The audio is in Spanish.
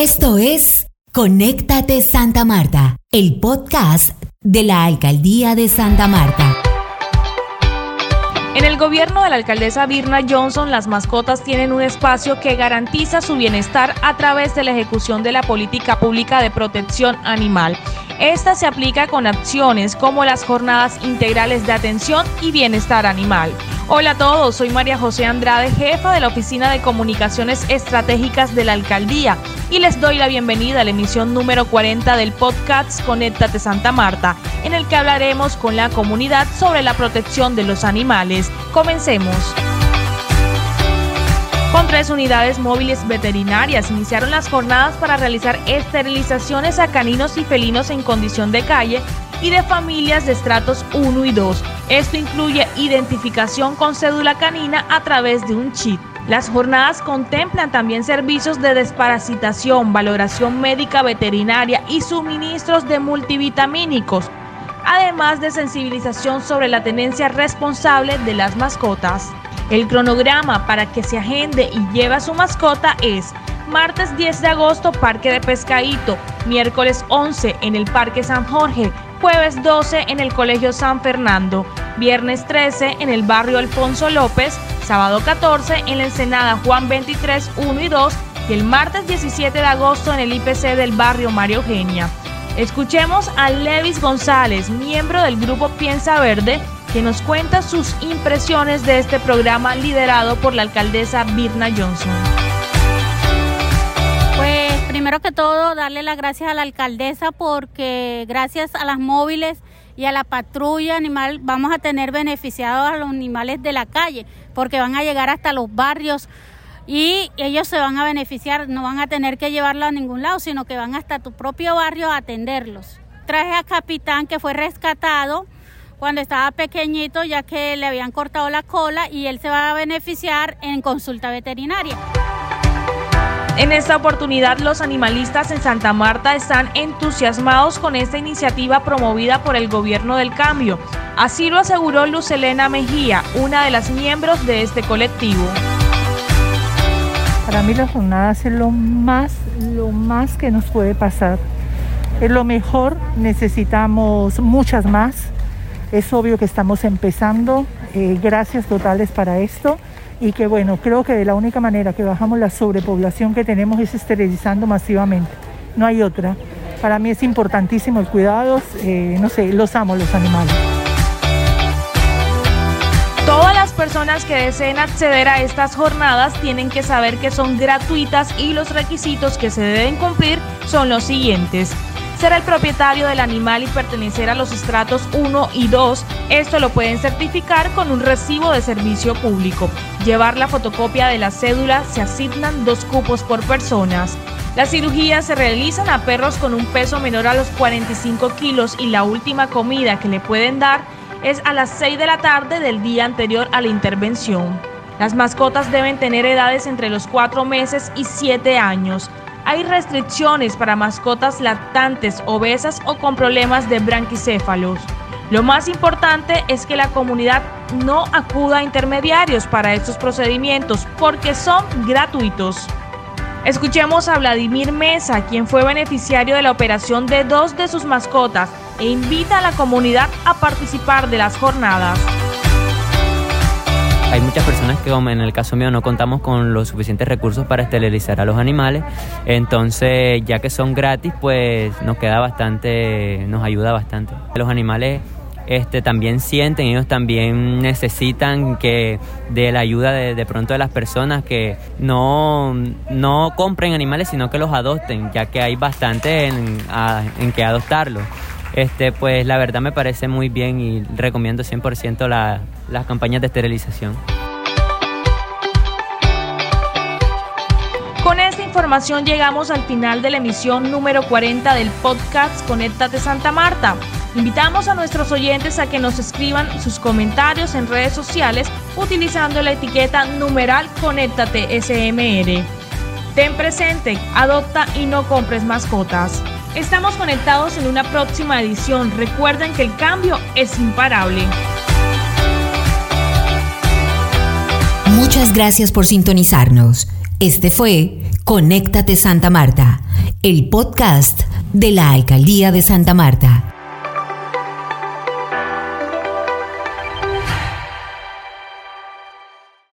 Esto es Conéctate Santa Marta, el podcast de la Alcaldía de Santa Marta. En el gobierno de la alcaldesa Birna Johnson, las mascotas tienen un espacio que garantiza su bienestar a través de la ejecución de la política pública de protección animal. Esta se aplica con acciones como las jornadas integrales de atención y bienestar animal. Hola a todos, soy María José Andrade, jefa de la Oficina de Comunicaciones Estratégicas de la Alcaldía y les doy la bienvenida a la emisión número 40 del podcast Conéctate Santa Marta, en el que hablaremos con la comunidad sobre la protección de los animales. Comencemos. Con tres unidades móviles veterinarias iniciaron las jornadas para realizar esterilizaciones a caninos y felinos en condición de calle y de familias de estratos 1 y 2. Esto incluye identificación con cédula canina a través de un chip. Las jornadas contemplan también servicios de desparasitación, valoración médica veterinaria y suministros de multivitamínicos, además de sensibilización sobre la tenencia responsable de las mascotas. El cronograma para que se agende y lleve a su mascota es martes 10 de agosto Parque de Pescadito, miércoles 11 en el Parque San Jorge, jueves 12 en el Colegio San Fernando, viernes 13 en el barrio Alfonso López, sábado 14 en la Ensenada Juan 23 1 y 2 y el martes 17 de agosto en el IPC del barrio Mario Eugenia. Escuchemos a Levis González, miembro del grupo Piensa Verde, que nos cuenta sus impresiones de este programa liderado por la alcaldesa Birna Johnson. Primero que todo, darle las gracias a la alcaldesa porque gracias a las móviles y a la patrulla animal vamos a tener beneficiados a los animales de la calle porque van a llegar hasta los barrios y ellos se van a beneficiar, no van a tener que llevarlo a ningún lado, sino que van hasta tu propio barrio a atenderlos. Traje a Capitán que fue rescatado cuando estaba pequeñito ya que le habían cortado la cola y él se va a beneficiar en consulta veterinaria. En esta oportunidad los animalistas en Santa Marta están entusiasmados con esta iniciativa promovida por el gobierno del cambio. Así lo aseguró Luz Elena Mejía, una de las miembros de este colectivo. Para mí la jornada es lo más, lo más que nos puede pasar. Es lo mejor, necesitamos muchas más es obvio que estamos empezando, eh, gracias totales para esto y que bueno, creo que de la única manera que bajamos la sobrepoblación que tenemos es esterilizando masivamente, no hay otra. Para mí es importantísimo el cuidado, eh, no sé, los amo los animales. Todas las personas que deseen acceder a estas jornadas tienen que saber que son gratuitas y los requisitos que se deben cumplir son los siguientes ser el propietario del animal y pertenecer a los estratos 1 y 2. Esto lo pueden certificar con un recibo de servicio público. Llevar la fotocopia de la cédula se asignan dos cupos por personas. Las cirugías se realizan a perros con un peso menor a los 45 kilos y la última comida que le pueden dar es a las 6 de la tarde del día anterior a la intervención. Las mascotas deben tener edades entre los 4 meses y 7 años hay restricciones para mascotas lactantes, obesas o con problemas de branquicéfalos. Lo más importante es que la comunidad no acuda a intermediarios para estos procedimientos porque son gratuitos. Escuchemos a Vladimir Mesa, quien fue beneficiario de la operación de dos de sus mascotas e invita a la comunidad a participar de las jornadas. Hay muchas personas que, como en el caso mío, no contamos con los suficientes recursos para esterilizar a los animales. Entonces, ya que son gratis, pues nos queda bastante, nos ayuda bastante. Los animales este, también sienten, ellos también necesitan que de la ayuda de, de, pronto de las personas que no, no compren animales, sino que los adopten, ya que hay bastante en, en que adoptarlos. Este, pues la verdad me parece muy bien y recomiendo 100% la, las campañas de esterilización. Con esta información llegamos al final de la emisión número 40 del podcast Conéctate Santa Marta. Invitamos a nuestros oyentes a que nos escriban sus comentarios en redes sociales utilizando la etiqueta numeral Conéctate SMR. Ten presente, adopta y no compres mascotas. Estamos conectados en una próxima edición. Recuerden que el cambio es imparable. Muchas gracias por sintonizarnos. Este fue Conéctate Santa Marta, el podcast de la Alcaldía de Santa Marta.